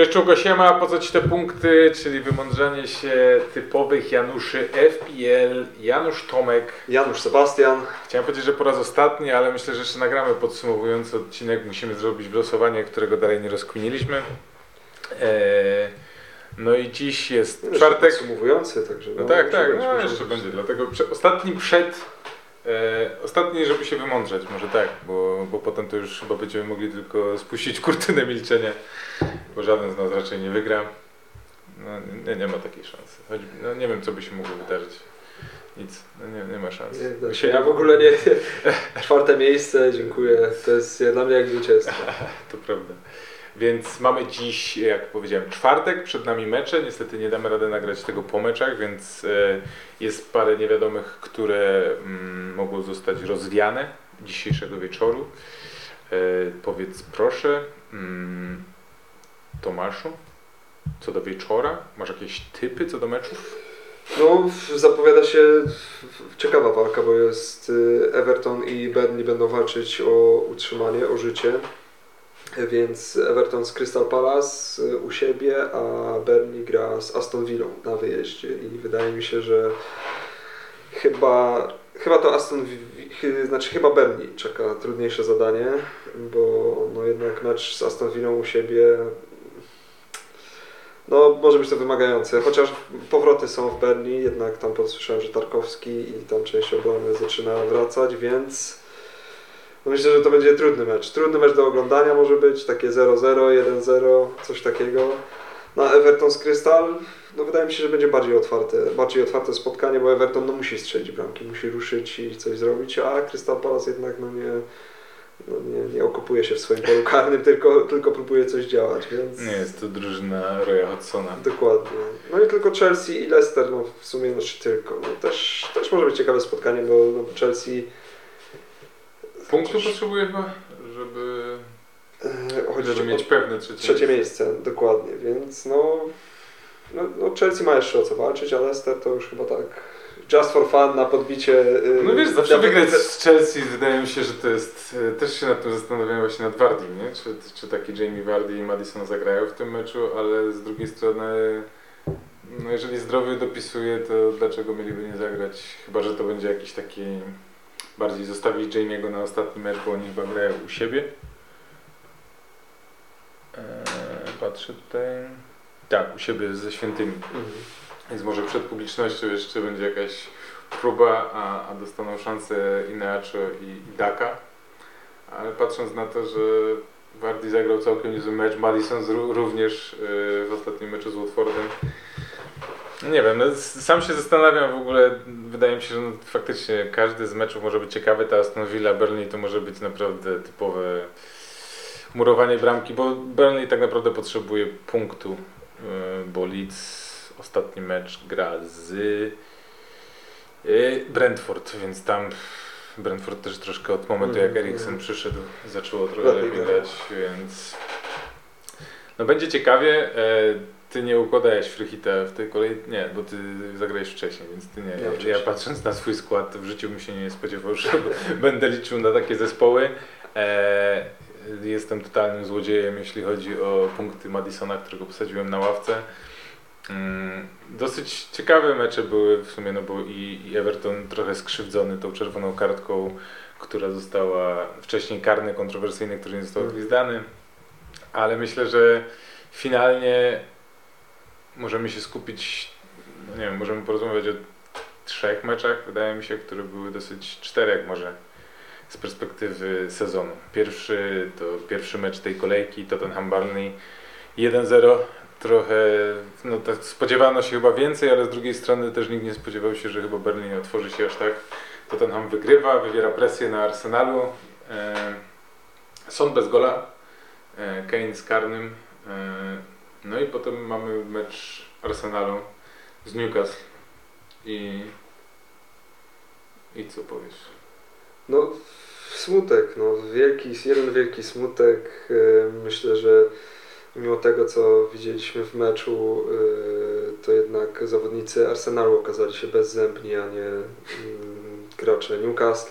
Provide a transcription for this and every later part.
Cześć Czugo, siema, po co Ci te punkty, czyli wymądrzanie się typowych Januszy FPL, Janusz Tomek. Janusz Sebastian. Chciałem powiedzieć, że po raz ostatni, ale myślę, że jeszcze nagramy podsumowujący odcinek. Musimy zrobić wylosowanie, którego dalej nie rozkminiliśmy. Eee, no i dziś jest Jeszcze czwartek. Podsumowujący, także. No tak, muszę tak, być, no jeszcze będzie. Dlatego prze, ostatni przed, e, ostatni, żeby się wymądrzeć, może tak, bo, bo potem to już chyba będziemy mogli tylko spuścić kurtynę milczenia, bo żaden z nas raczej nie wygra. No, nie, nie ma takiej szansy. Choć, no, nie wiem, co by się mogło wydarzyć. Nic, no, nie, nie ma szans. Nie, się. Się- Ja w ogóle nie. Czwarte miejsce, dziękuję. To jest dla mnie jak zwycięstwo. To prawda. Więc mamy dziś, jak powiedziałem, czwartek, przed nami mecze. Niestety nie damy rady nagrać tego po meczach, więc e, jest parę niewiadomych, które mm, mogą zostać rozwiane dzisiejszego wieczoru. E, powiedz proszę, mm, Tomaszu, co do wieczora, masz jakieś typy co do meczów? No, zapowiada się ciekawa walka, bo jest y, Everton i Burnley będą walczyć o utrzymanie, o życie. Więc Everton z Crystal Palace y, u siebie, a Burnley gra z Aston Villą na wyjeździe. I wydaje mi się, że chyba, chyba to Aston znaczy chyba Burnley czeka trudniejsze zadanie, bo no jednak mecz z Aston Villą u siebie no, może być to wymagające, chociaż powroty są w Berni, jednak tam podsłyszałem, że Tarkowski i tam część obrony zaczyna wracać, więc no myślę, że to będzie trudny mecz. Trudny mecz do oglądania może być, takie 0-0, 1-0, coś takiego. Na Everton z Crystal, no wydaje mi się, że będzie bardziej otwarte, bardziej otwarte spotkanie, bo Everton no musi strzelić bramki, musi ruszyć i coś zrobić, a Crystal Palace jednak no nie, no nie, nie okopuje się w swoim polu karnym, tylko, tylko próbuje coś działać, więc... Nie jest to drużyna Roya Hodgsona. Dokładnie. No i tylko Chelsea i Leicester, no w sumie znaczy tylko. No też, też może być ciekawe spotkanie, bo no, Chelsea. Punktu Chociaż- potrzebuje chyba, żeby, e, chodzi żeby mieć pewne trzecie, trzecie miejsce, dokładnie, więc no, no, no Chelsea ma jeszcze o co walczyć, a Leicester to już chyba tak just for fun na podbicie. y, No wiesz, zawsze na- wygrać z Chelsea wydaje mi się, że to jest... e, Też się nad tym zastanawiałem właśnie nad Vardy, nie? Czy, czy taki Jamie Vardy i Madison zagrają w tym meczu, ale z drugiej strony no jeżeli zdrowy dopisuje, to dlaczego mieliby nie zagrać? Chyba, że to będzie jakiś taki... Bardziej zostawić Jamie'ego na ostatni mecz, bo oni chyba grają u siebie. Eee, patrzę tutaj... Tak, u siebie ze świętymi. Mhm. Więc może przed publicznością jeszcze będzie jakaś próba, a, a dostaną szansę Ineacho i, i Daka. Ale patrząc na to, że Wardy zagrał całkiem niezły mecz, Madison również yy, w ostatnim meczu z Watfordem. No Nie wiem, no, sam się zastanawiam w ogóle, wydaje mi się, że no, faktycznie każdy z meczów może być ciekawy, ta Aston Villa, Burnley to może być naprawdę typowe murowanie bramki, bo Burnley tak naprawdę potrzebuje punktu, yy, bo Leeds ostatni mecz gra z yy, Brentford, więc tam Brentford też troszkę od momentu jak Mhm, Eriksen mhm. przyszedł zaczęło trochę Lepiej więc no będzie ciekawie. E, Ty nie układałeś Frychita w tej kolei, nie, bo ty zagrałeś wcześniej, więc ty nie. Ja Ja, patrząc na swój skład, w życiu bym się nie spodziewał, że będę liczył na takie zespoły. E, jestem totalnym złodziejem, jeśli chodzi o punkty Madisona, którego posadziłem na ławce. Mm, Dosyć ciekawe mecze były w sumie, no bo i, Everton trochę skrzywdzony tą czerwoną kartką, która została wcześniej karny, kontrowersyjny, który nie został odgwizdany. Ale myślę, że finalnie możemy się skupić, no nie wiem, możemy porozmawiać o trzech meczach, wydaje mi się, które były dosyć czterech może z perspektywy sezonu. Pierwszy to pierwszy mecz tej kolejki, Tottenham Burnley 1-0. Trochę, no tak spodziewano się chyba więcej, ale z drugiej strony też nikt nie spodziewał się, że chyba Berlin otworzy się aż tak. Tottenham wygrywa, wywiera presję na Arsenalu. E, Son bez gola, e, Kane z karnym. E, no i potem mamy mecz Arsenalu z Newcastle. I, i co powiesz? No, smutek, no, wielki, jeden wielki smutek. Myślę, że mimo tego, co widzieliśmy w meczu, e, to jednak zawodnicy Arsenalu okazali się bezzębni, a nie mm, gracze Newcastle.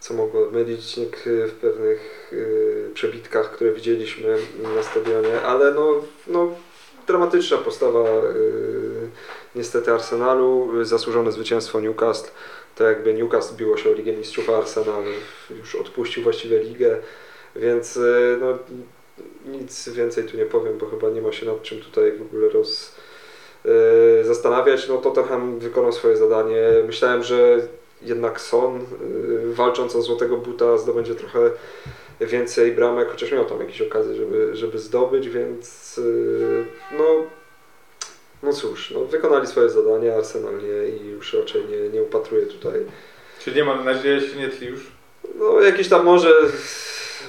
co mogło mylić w pewnych y, przebitkach, które widzieliśmy na stadionie, ale no, no dramatyczna postawa y, niestety Arsenalu, y, zasłużone zwycięstwo Newcastle, to jakby Newcastle biło się o Ligę Mistrzów, a Arsenal już odpuścił właściwie ligę, więc y, no, nic więcej tu nie powiem, bo chyba nie ma się nad czym tutaj w ogóle roz, y, zastanawiać. No Tottenham wykonał swoje zadanie. Myślałem, że jednak Son, y, walcząc o złotego buta, zdobędzie trochę więcej bramek, chociaż miał tam jakieś okazje, żeby, żeby zdobyć, więc y, no, no cóż, no, wykonali swoje zadanie, Arsenal nie i już raczej nie, nie upatruje tutaj. Czyli nie ma nadzieję się nie tli już? No jakieś tam może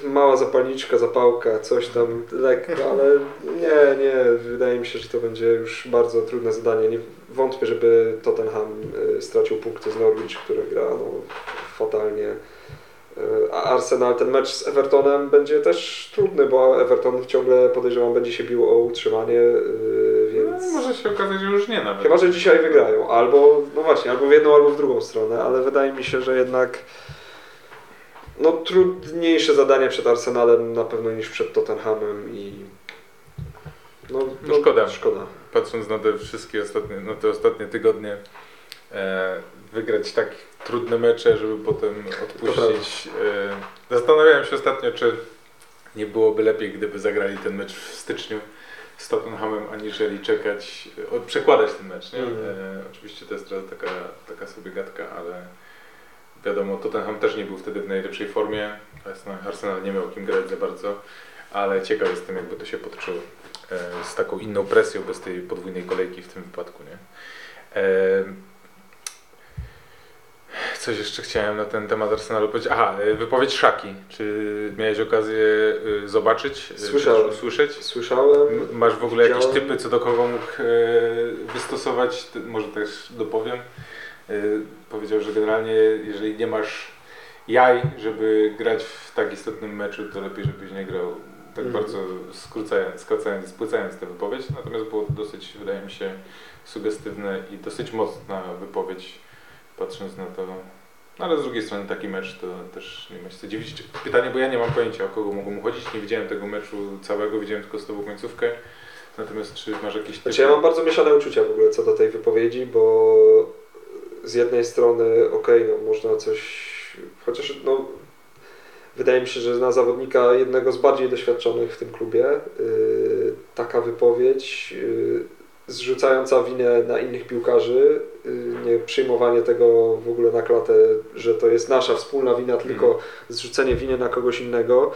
mała zapalniczka, zapałka, coś tam lekko, ale nie, nie, wydaje mi się, że to będzie już bardzo trudne zadanie. Nie wątpię, żeby Tottenham y, stracił punkty z Norwich, które gra no, fatalnie. Y, A Arsenal, ten mecz z Evertonem będzie też trudny, bo Everton ciągle podejrzewam będzie się bił o utrzymanie, y, więc... No, może się okazać, że już nie nawet. Chyba, że dzisiaj wygrają, albo, no właśnie, albo w jedną, albo w drugą stronę, ale wydaje mi się, że jednak no trudniejsze zadanie przed Arsenalem na pewno niż przed Tottenhamem i no, No szkoda. szkoda. Patrząc na te wszystkie ostatnie, na te ostatnie tygodnie, e, wygrać tak trudne mecze, żeby potem odpuścić. E, zastanawiałem się ostatnio, czy nie byłoby lepiej, gdyby zagrali ten mecz w styczniu z Tottenhamem, aniżeli czekać, o, przekładać ten mecz. Nie? Mhm. E, oczywiście to jest teraz taka, taka sobie gadka, ale wiadomo, Tottenham też nie był wtedy w najlepszej formie. Arsenal- nie miał kim grać za bardzo, ale ciekaw jestem, jakby to się potoczyło e, z taką inną presją bez tej podwójnej kolejki w tym wypadku. Nie? E, Coś jeszcze chciałem na ten temat Arsenalu powiedzieć. Aha, e, wypowiedź Szaki. Czy miałeś okazję zobaczyć? Słyszałem. Usłyszeć? Słyszałem, Masz w ogóle jakieś widziałem. typy, co do kogo mógł wystosować? Może też dopowiem. E, powiedział, że generalnie jeżeli nie masz jaj, żeby grać w tak istotnym meczu, to lepiej, żebyś nie grał. Tak Mhm. bardzo skrócając, skrócając, spłycając tę wypowiedź. Natomiast było to dosyć, wydaje mi się, sugestywne i dosyć mocna wypowiedź, patrząc na to. No ale z drugiej strony taki mecz to też nie ma się co dziwić. Pytanie, bo ja nie mam pojęcia o kogo mu chodzić. Nie widziałem tego meczu całego, widziałem tylko z tobą końcówkę. Natomiast czy masz jakieś typy? Znaczy ja mam bardzo mieszane uczucia w ogóle co do tej wypowiedzi, bo z jednej strony okej, no można coś, chociaż no wydaje mi się, że na zawodnika jednego z bardziej doświadczonych w tym klubie yy, taka wypowiedź yy, zrzucająca winę na innych piłkarzy, yy, nie przyjmowanie tego w ogóle na klatę, że to jest nasza wspólna wina, tylko Mhm. zrzucenie winy na kogoś innego.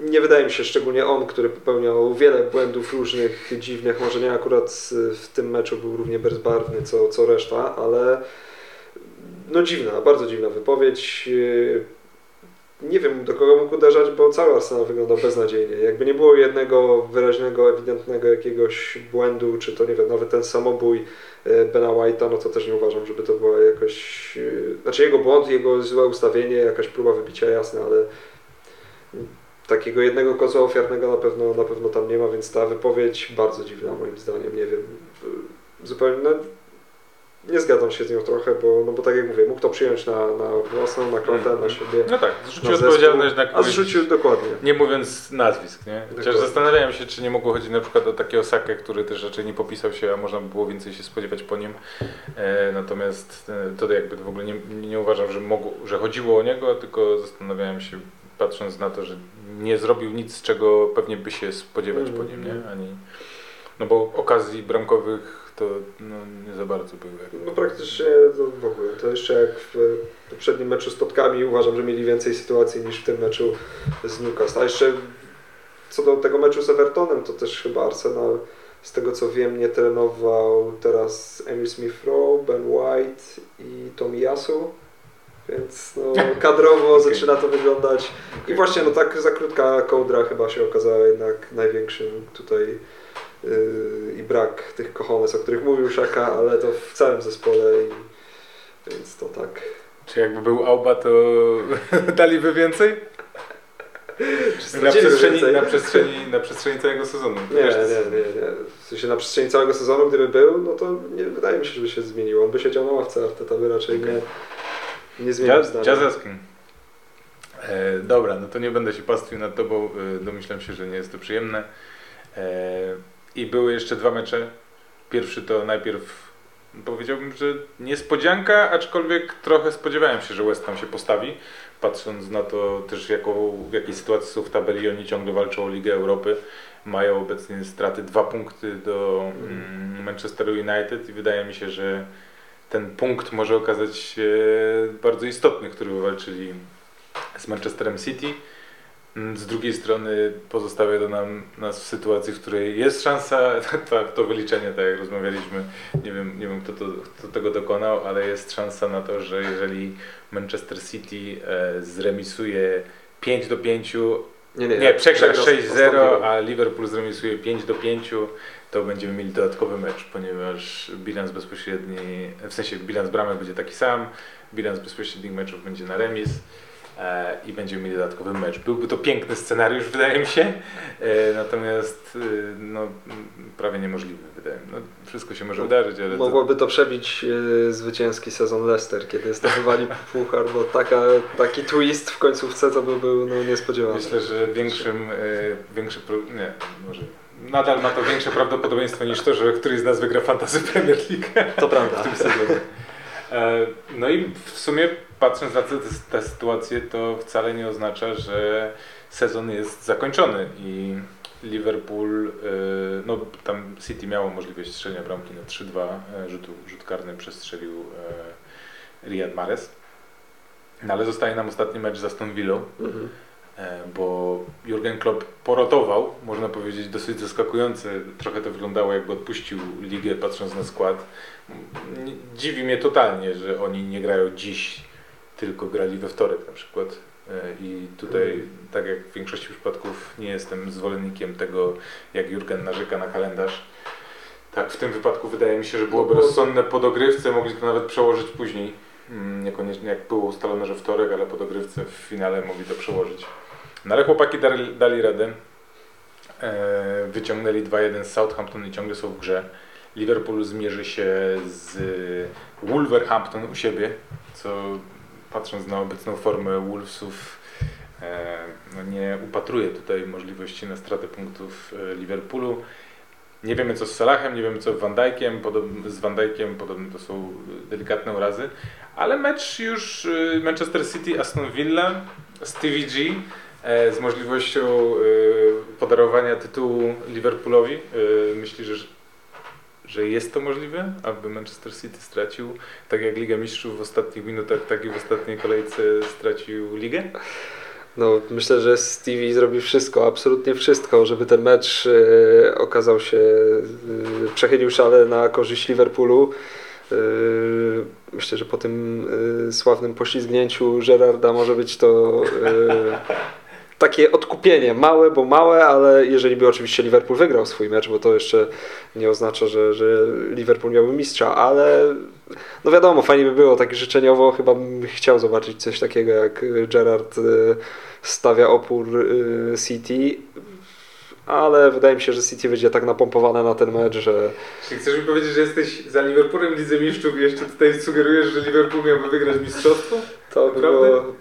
Nie wydaje mi się, szczególnie on, który popełniał wiele błędów różnych, dziwnych, może nie akurat y, w tym meczu był równie bezbarwny co, co reszta, ale no dziwna, bardzo dziwna wypowiedź. Y, Nie wiem do kogo mógł uderzać, bo cały Arsenal wyglądał beznadziejnie. Jakby nie było jednego wyraźnego, ewidentnego jakiegoś błędu, czy to nie wiem, nawet ten samobój y, Bena White'a, no to też nie uważam, żeby to była jakoś... Znaczy jego błąd, jego złe ustawienie, jakaś próba wybicia, jasne, ale takiego jednego kozła ofiarnego na pewno, na pewno tam nie ma, więc ta wypowiedź bardzo dziwna moim zdaniem, nie wiem, zupełnie, no, nie zgadzam się z nią trochę, bo, no bo tak jak mówię, mógł to przyjąć na, na własną, na klatę, na siebie, No tak, zrzucił na odpowiedzialność na zespół, a kogoś. zrzucił dokładnie. Nie mówiąc nazwisk, nie? Chociaż Dokładnie. zastanawiałem się, czy nie mogło chodzić na przykład o takiego Sakę, który też raczej nie popisał się, a można by było więcej się spodziewać po nim. E, natomiast e, to jakby w ogóle nie, nie uważam, że, mogło, że chodziło o niego, tylko zastanawiałem się, patrząc na to, że nie zrobił nic, czego pewnie by się spodziewać po nim, nie? Ani, no bo okazji bramkowych to no, nie za bardzo były. No praktycznie to w ogóle, to jeszcze jak w poprzednim meczu z Totkami uważam, że mieli więcej sytuacji niż w tym meczu z Newcastle. A jeszcze co do tego meczu z Evertonem, to też chyba Arsenal z tego co wiem nie trenował teraz Emil Smith-Rowe, Ben White i Tomiyasu, więc no, kadrowo Okej. zaczyna to wyglądać i właśnie no tak za krótka kołdra chyba się okazała jednak największym tutaj yy, i brak tych kochones, o których mówił Szaka, ale to w całym zespole i więc to tak. Czy jakby był Auba, to daliby więcej? Na przestrzeni, więcej? na, przestrzeni, na przestrzeni całego sezonu. Nie, nie, nie, nie. W sensie na przestrzeni całego sezonu, gdyby był, no to nie wydaje mi się, żeby się zmienił. On by siedział na ławce, Arteta by raczej Okej. nie, nie zmienił Jazz, zdania. E, dobra, no to nie będę się pastwił nad tobą, e, domyślam się, że nie jest to przyjemne. E, I były jeszcze dwa mecze. Pierwszy to najpierw powiedziałbym, że niespodzianka, aczkolwiek trochę spodziewałem się, że West Ham się postawi. Patrząc na to też jaką, w jakiej sytuacji są w tabeli, oni ciągle walczą o Ligę Europy. Mają obecnie straty dwa punkty do mm, Manchesteru United i wydaje mi się, że ten punkt może okazać się bardzo istotny, który wywalczyli z Manchesterem City. Mm, Z drugiej strony pozostawia to nam, nas w sytuacji, w której jest szansa, to, to wyliczenie, tak jak rozmawialiśmy, nie wiem, nie wiem kto, to, kto tego dokonał, ale jest szansa na to, że jeżeli Manchester City e, zremisuje 5 do 5, Nie, nie, nie, przegra przegrał z 6-0, Aston Villą. a Liverpool zremisuje 5 do 5, to będziemy mieli dodatkowy mecz, ponieważ bilans bezpośredni, w sensie bilans bramek będzie taki sam, bilans bezpośrednich meczów będzie na remis e, i będziemy mieli dodatkowy mecz. Byłby to piękny scenariusz, wydaje mi się, e, natomiast e, no, prawie niemożliwy, wydaje mi się. No, wszystko się może wydarzyć, ale Mogłoby to przebić y, zwycięski sezon Leicester, kiedy zdobywali puchar, bo taka, taki twist w końcówce to by był no, niespodziewany. myślę, że większym, e, większy, pro, nie, może nadal ma to większe prawdopodobieństwo niż to, że któryś z nas wygra Fantasy Premier League. To prawda. w tym sezonie. E, No i w sumie patrząc na tę, tę sytuację, to wcale nie oznacza, że sezon jest zakończony i Liverpool, e, no tam City miało możliwość strzelenia bramki na 3-2, e, rzutu, rzut karny przestrzelił Riyad Mahrez. No ale zostaje nam ostatni mecz z Aston Villą, Mhm. E, bo Jurgen Klopp porotował, można powiedzieć dosyć zaskakujące, trochę to wyglądało jakby odpuścił ligę patrząc na skład. Dziwi mnie totalnie, że oni nie grają dziś, tylko grali we wtorek na przykład. E, I tutaj, tak jak w większości przypadków, nie jestem zwolennikiem tego, jak Jurgen narzeka na kalendarz. Tak, w tym wypadku wydaje mi się, że byłoby No rozsądne po dogrywce, mogli to nawet przełożyć później. Mm, Niekoniecznie jak było ustalone, że wtorek, ale po dogrywce w finale mogli to przełożyć. No ale chłopaki dali, dali radę. E, wyciągnęli 2-1 z Southampton i ciągle są w grze. Liverpool zmierzy się z Wolverhampton u siebie, co patrząc na obecną formę Wolvesów e, no nie upatruje tutaj możliwości na stratę punktów e, Liverpoolu. Nie wiemy co z Salahem, nie wiemy co z Van Dijkiem, podob- z Van Dijkiem podobno to są delikatne urazy, ale mecz już y, Manchester City, Aston Villa, Stevie G e, z możliwością y, podarowania tytułu Liverpoolowi. Y, Myśli, że, że jest to możliwe, aby Manchester City stracił, tak jak Liga Mistrzów w ostatnich minutach, tak i w ostatniej kolejce stracił ligę? No, myślę, że Stevie zrobi wszystko, absolutnie wszystko, żeby ten mecz e, okazał się, e, przechylił szale na korzyść Liverpoolu. E, myślę, że po tym e, sławnym poślizgnięciu Gerarda może być to e, takie odkupienie. Małe, bo małe, ale jeżeli by oczywiście Liverpool wygrał swój mecz, bo to jeszcze nie oznacza, że, że Liverpool miałby mistrza, ale no wiadomo, fajnie by było tak życzeniowo, chyba bym chciał zobaczyć coś takiego jak Gerard e, stawia opór e, City, ale wydaje mi się, że City będzie tak napompowane na ten mecz, że Czy chcesz mi powiedzieć, że jesteś za Liverpoolem w Lidze Mistrzów i jeszcze tutaj sugerujesz, że Liverpool miałby wygrać mistrzostwo? to by było...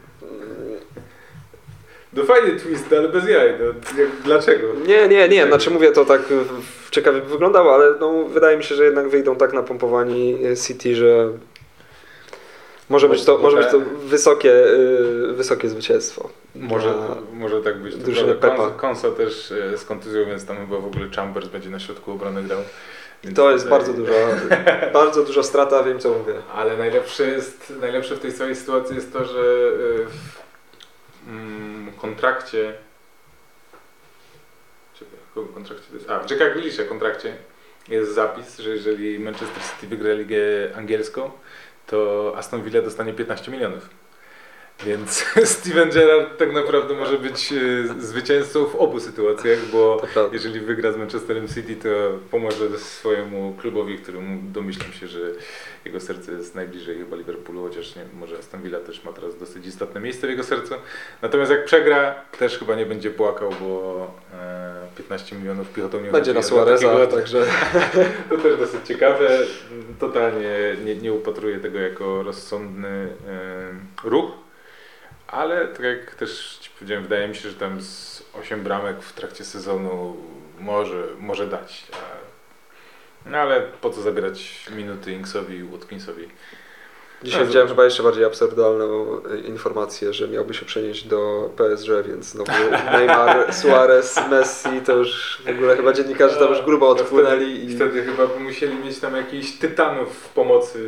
No fajny twist, ale bez jaj. No, dlaczego? Nie, nie, nie, znaczy mówię to tak ciekawie by wyglądało, ale no, wydaje mi się, że jednak wyjdą tak napompowani City, że może być to, może być to wysokie, e, wysokie zwycięstwo. Może, może tak być. Drużyny. Pepa. Konsa, też z kontuzją, więc tam chyba w ogóle Chambers będzie na środku obrony grał. Więc To jest tutaj- bardzo duża, bardzo duża strata, wiem co mówię. Ale najlepsze jest, najlepsze w tej całej sytuacji jest to, że w mm, kontrakcie jakim kontrakcie to jest? A, w Jacka Grealisha kontrakcie jest zapis, że jeżeli Manchester City wygra ligę angielską, to Aston Villa dostanie 15 milionów. Więc Steven Gerrard tak naprawdę może być e, zwycięzcą w obu sytuacjach, bo jeżeli wygra z Manchesterem City, to pomoże swojemu klubowi, któremu domyślam się, że jego serce jest najbliżej chyba Liverpoolu, chociaż nie, może Aston Villa też ma teraz dosyć istotne miejsce w jego sercu. Natomiast jak przegra, też chyba nie będzie płakał, bo e, 15 milionów piechotą nie Będzie na Suareza, także to też dosyć ciekawe. Totalnie nie, nie upatruję tego jako rozsądny e, ruch. Ale tak jak też Ci powiedziałem, wydaje mi się, że tam z 8 bramek w trakcie sezonu może, może dać. No ale po co zabierać minuty Inksowi i Watkinsowi? Dzisiaj Tak, widziałem zobacz. chyba jeszcze bardziej absurdalną e, informację, że miałby się przenieść do PSG, więc znowu Neymar, Suarez, Messi, to już w ogóle chyba dziennikarze tam już grubo To odpłynęli i Wtedy chyba by musieli mieć tam jakichś tytanów w pomocy,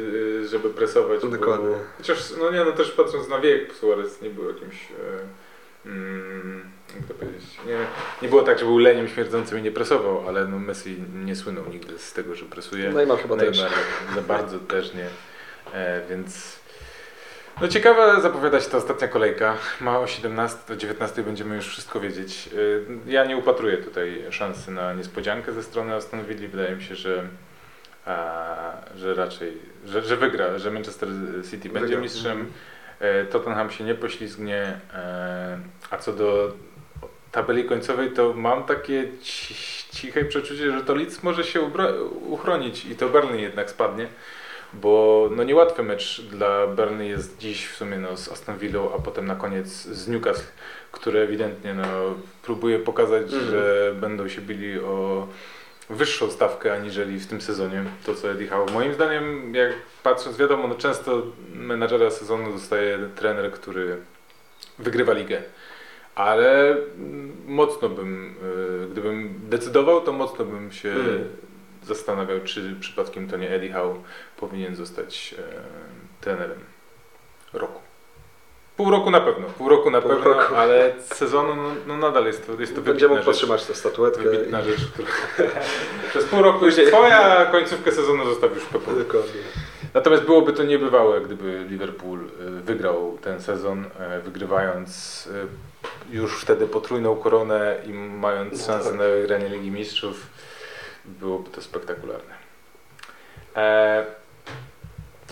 y, żeby presować. Dokładnie. Bo, chociaż, no nie, no też patrząc na wiek, Suarez nie był jakimś... E, mm, jak to powiedzieć? Nie, nie było tak, że był leniem śmierdzącym i nie presował, ale no Messi nie słynął nigdy z tego, że presuje. Neymar chyba też. Neymar za bardzo też nie. E, więc no ciekawa zapowiada się ta ostatnia kolejka. Ma o 17 do 19 będziemy już wszystko wiedzieć. E, ja nie upatruję tutaj szansy na niespodziankę ze strony Aston Villa. Wydaje mi się, że, że raczej, że, że wygra, że Manchester City będzie Wygra. mistrzem. E, Tottenham się nie poślizgnie. A co do tabeli końcowej, to mam takie ci- ciche przeczucie, że to Leeds może się uchronić i to Burnley jednak spadnie, bo no niełatwy mecz dla Burnley jest dziś w sumie no, z Aston Villą, a potem na koniec z Newcastle, które ewidentnie no, próbuje pokazać, Mhm. że będą się bili o wyższą stawkę aniżeli w tym sezonie, to co Eddie Howe. Moim zdaniem, jak patrząc, wiadomo, no często menadżera sezonu dostaje trener, który wygrywa ligę. Ale mm, mocno bym, y, gdybym decydował, to mocno bym się Mm. Zastanawiał, czy przypadkiem to nie Eddie Howe powinien zostać e, trenerem roku. Pół roku na pewno, pół roku na Pół pewno, roku. ale sezonu no, no nadal jest to, jest to będzie wybitna mógł rzecz. podtrzymać tę statuetkę. Wybitna rzecz, która... Przez pół roku już twoja końcówkę sezonu zostawi już I... Dokładnie. Natomiast byłoby to niebywałe, gdyby Liverpool y, wygrał ten sezon, y, wygrywając y, już wtedy potrójną koronę i mając No szansę tak. na wygranie Ligi Mistrzów. Byłoby to spektakularne. E,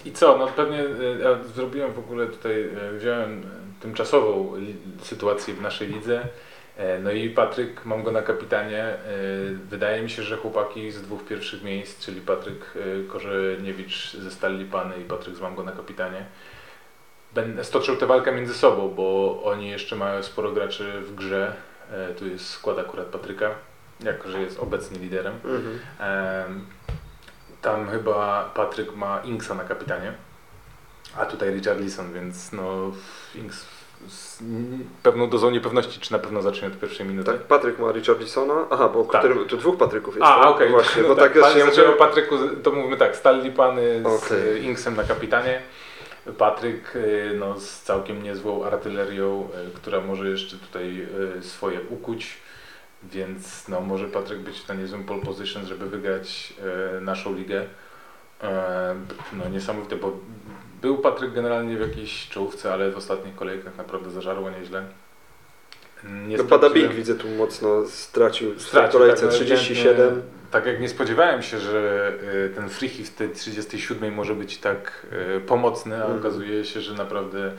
I co? No pewnie y, ja zrobiłem w ogóle tutaj, y, wziąłem y, tymczasową sytuację w naszej lidze. E, No i Patryk, mam go na kapitanie. E, Wydaje mi się, że chłopaki z dwóch pierwszych miejsc, czyli Patryk e, Korzeniewicz ze Stali Lipany i Patryk z Mam go na kapitanie, stoczył tę walkę między sobą, bo oni jeszcze mają sporo graczy w grze. E, Tu jest skład akurat Patryka, jako że jest obecnie liderem. Mhm. Tam chyba Patryk ma Inksa na kapitanie, a tutaj Richarlison, więc no Inks z pewną dozą niepewności, czy na pewno zacznie od pierwszej minuty. Tak, Patryk ma Richarlisona. Aha, bo Tak. którym, tu dwóch Patryków jest. A, tak? okej. Właśnie, No bo tak, tak, ja mówię o. Patryku, to mówimy tak, Stalli Pany z. Inksem na kapitanie. Patryk y, no, z całkiem niezłą artylerią, y, która może jeszcze tutaj y, swoje ukuć, więc no, może Patryk być na niezłym pole position, żeby wygrać y, naszą ligę. E, No niesamowite, bo był Patryk generalnie w jakiejś czołówce, ale w ostatnich kolejkach naprawdę zażarło nieźle. Nie No, Badabing sprawdziłem- widzę tu mocno stracił w Stracił, kolejce tak, no, 37. ewidentnie, Tak jak nie spodziewałem się, że y, ten free hit w tej 37 może być tak y, pomocny, a Mhm. okazuje się, że naprawdę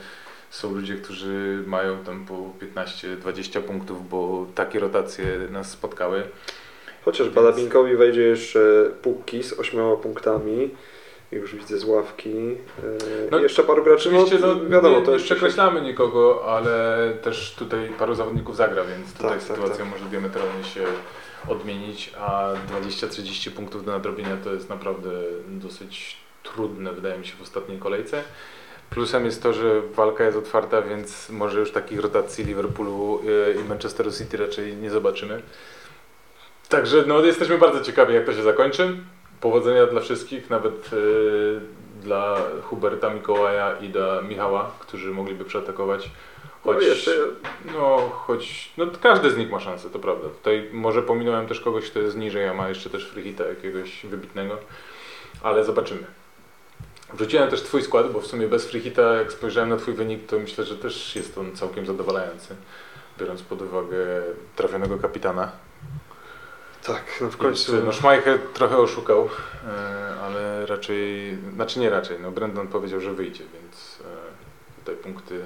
są ludzie, którzy mają tam po 15-20 punktów, bo takie rotacje nas spotkały. Chociaż Więc- Badabinkowi wejdzie jeszcze Pukki z ośmioma punktami. Już widzę z ławki. E, No, jeszcze paru graczy. Oczywiście, no, wiadomo, nie, to jeszcze się... przekreślamy nikogo, ale też tutaj paru zawodników zagra, więc tutaj Tak, tak, sytuacja tak. może diametralnie się odmienić, a 20-30 punktów do nadrobienia to jest naprawdę dosyć trudne, wydaje mi się, w ostatniej kolejce. Plusem jest to, że walka jest otwarta, więc może już takich rotacji Liverpoolu y, i Manchesteru City raczej nie zobaczymy. Także no, jesteśmy bardzo ciekawi, jak to się zakończy. Powodzenia dla wszystkich, nawet y, dla Huberta, Mikołaja i dla Michała, którzy mogliby przeatakować. No Choć, jeszcze no, choć no, każdy z nich ma szansę, to prawda. Tutaj może pominąłem też kogoś, kto jest niżej, a ma jeszcze też freehita jakiegoś wybitnego, ale zobaczymy. Wrzuciłem też Twój skład, bo w sumie bez freehita, jak spojrzałem na Twój wynik, to myślę, że też jest on całkiem zadowalający, biorąc pod uwagę trafionego kapitana. tak, no w końcu. Jeszcze, No Schmeichel trochę oszukał, e, ale raczej, znaczy nie raczej, no Brandon powiedział, że wyjdzie, więc e, tutaj punkty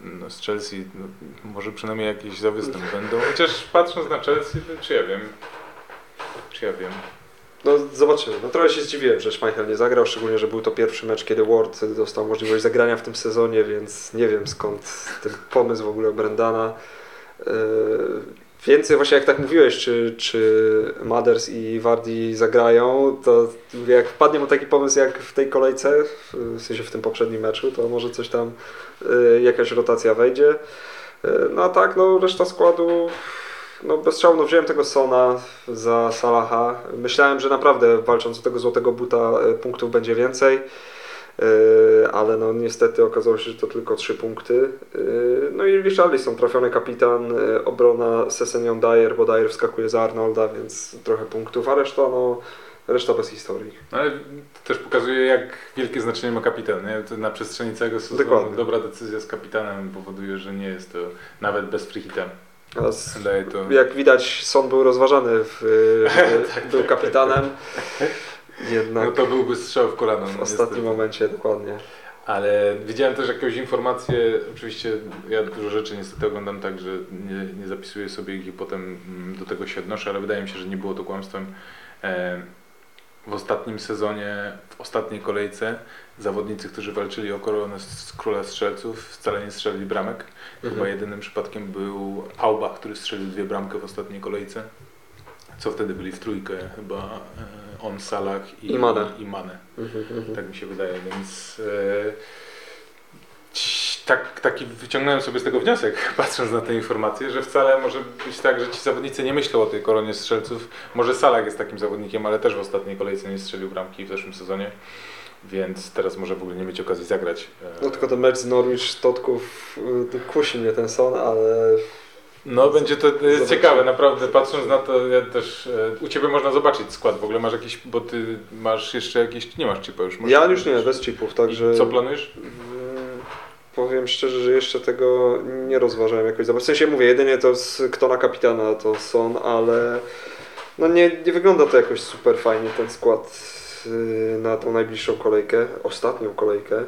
no, z Chelsea, no, może przynajmniej jakiś zawystęp będą, chociaż patrząc na Chelsea, to czy ja wiem, czy ja wiem. No zobaczymy. No trochę się zdziwiłem, że Schmeichel nie zagrał, szczególnie, że był to pierwszy mecz, kiedy Ward dostał możliwość zagrania w tym sezonie, więc nie wiem skąd ten pomysł w ogóle Brendana. Yy, Więcej właśnie jak tak mówiłeś, czy, czy Maders i Wardi zagrają, to jak wpadnie mu taki pomysł jak w tej kolejce, w sensie w tym poprzednim meczu, to może coś tam, y, jakaś rotacja wejdzie. Y, no a tak, no reszta składu, no bez strzału, no wziąłem tego Sona za Salaha. Myślałem, że naprawdę walcząc o tego złotego buta y, punktów będzie więcej. Yy, ale no niestety okazało się, że to tylko trzy punkty. Yy, no i Richarlison, trafiony kapitan, yy, obrona Sesenion Dyer, bo Dyer wskakuje za Arnolda, więc trochę punktów, a reszta no reszta bez historii. Ale to też pokazuje, jak wielkie znaczenie ma kapitan. Nie? Na przestrzeni całego sezonu Dokładnie. dobra decyzja z kapitanem powoduje, że nie jest to nawet bez free hitem. A z, Daje to... jak widać, Son był rozważany, w, że był kapitanem. Jednak No to byłby strzał w kolano. w no, ostatnim niestety. momencie, dokładnie. Ale widziałem też jakąś informację, oczywiście ja dużo rzeczy niestety oglądam tak, że nie, nie zapisuję sobie ich i potem mm, do tego się odnoszę, ale wydaje mi się, że nie było to kłamstwem. E, W ostatnim sezonie, w ostatniej kolejce zawodnicy, którzy walczyli o koronę z króla strzelców wcale nie strzelili bramek. Chyba Mhm. jedynym przypadkiem był Auba, który strzelił dwie bramki w ostatniej kolejce. Co wtedy byli w trójkę chyba e, on, Salah i, I Mane. I Mane. Mhm, mhm. Tak mi się wydaje, więc e, tak, taki wyciągnąłem sobie z tego wniosek, patrząc na te informacje, że wcale może być tak, że ci zawodnicy nie myślą o tej koronie strzelców. Może Salah jest takim zawodnikiem, ale też w ostatniej kolejce nie strzelił bramki w zeszłym sezonie, więc teraz może w ogóle nie mieć okazji zagrać. E, No tylko ten mecz z Norwich Totków y, kusi mnie ten Son, ale No będzie to Zobaczymy. ciekawe, naprawdę patrząc na to, ja też e, u Ciebie można zobaczyć skład, w ogóle masz jakiś, bo Ty masz jeszcze jakieś, nie masz chipa już. Ja już nie, bez chipów, także... I Co planujesz? Powiem szczerze, że jeszcze tego nie rozważałem jakoś. W sensie mówię, jedynie to z, kto na kapitana to Son, ale no nie, nie wygląda to jakoś super fajnie ten skład yy, na tą najbliższą kolejkę, ostatnią kolejkę,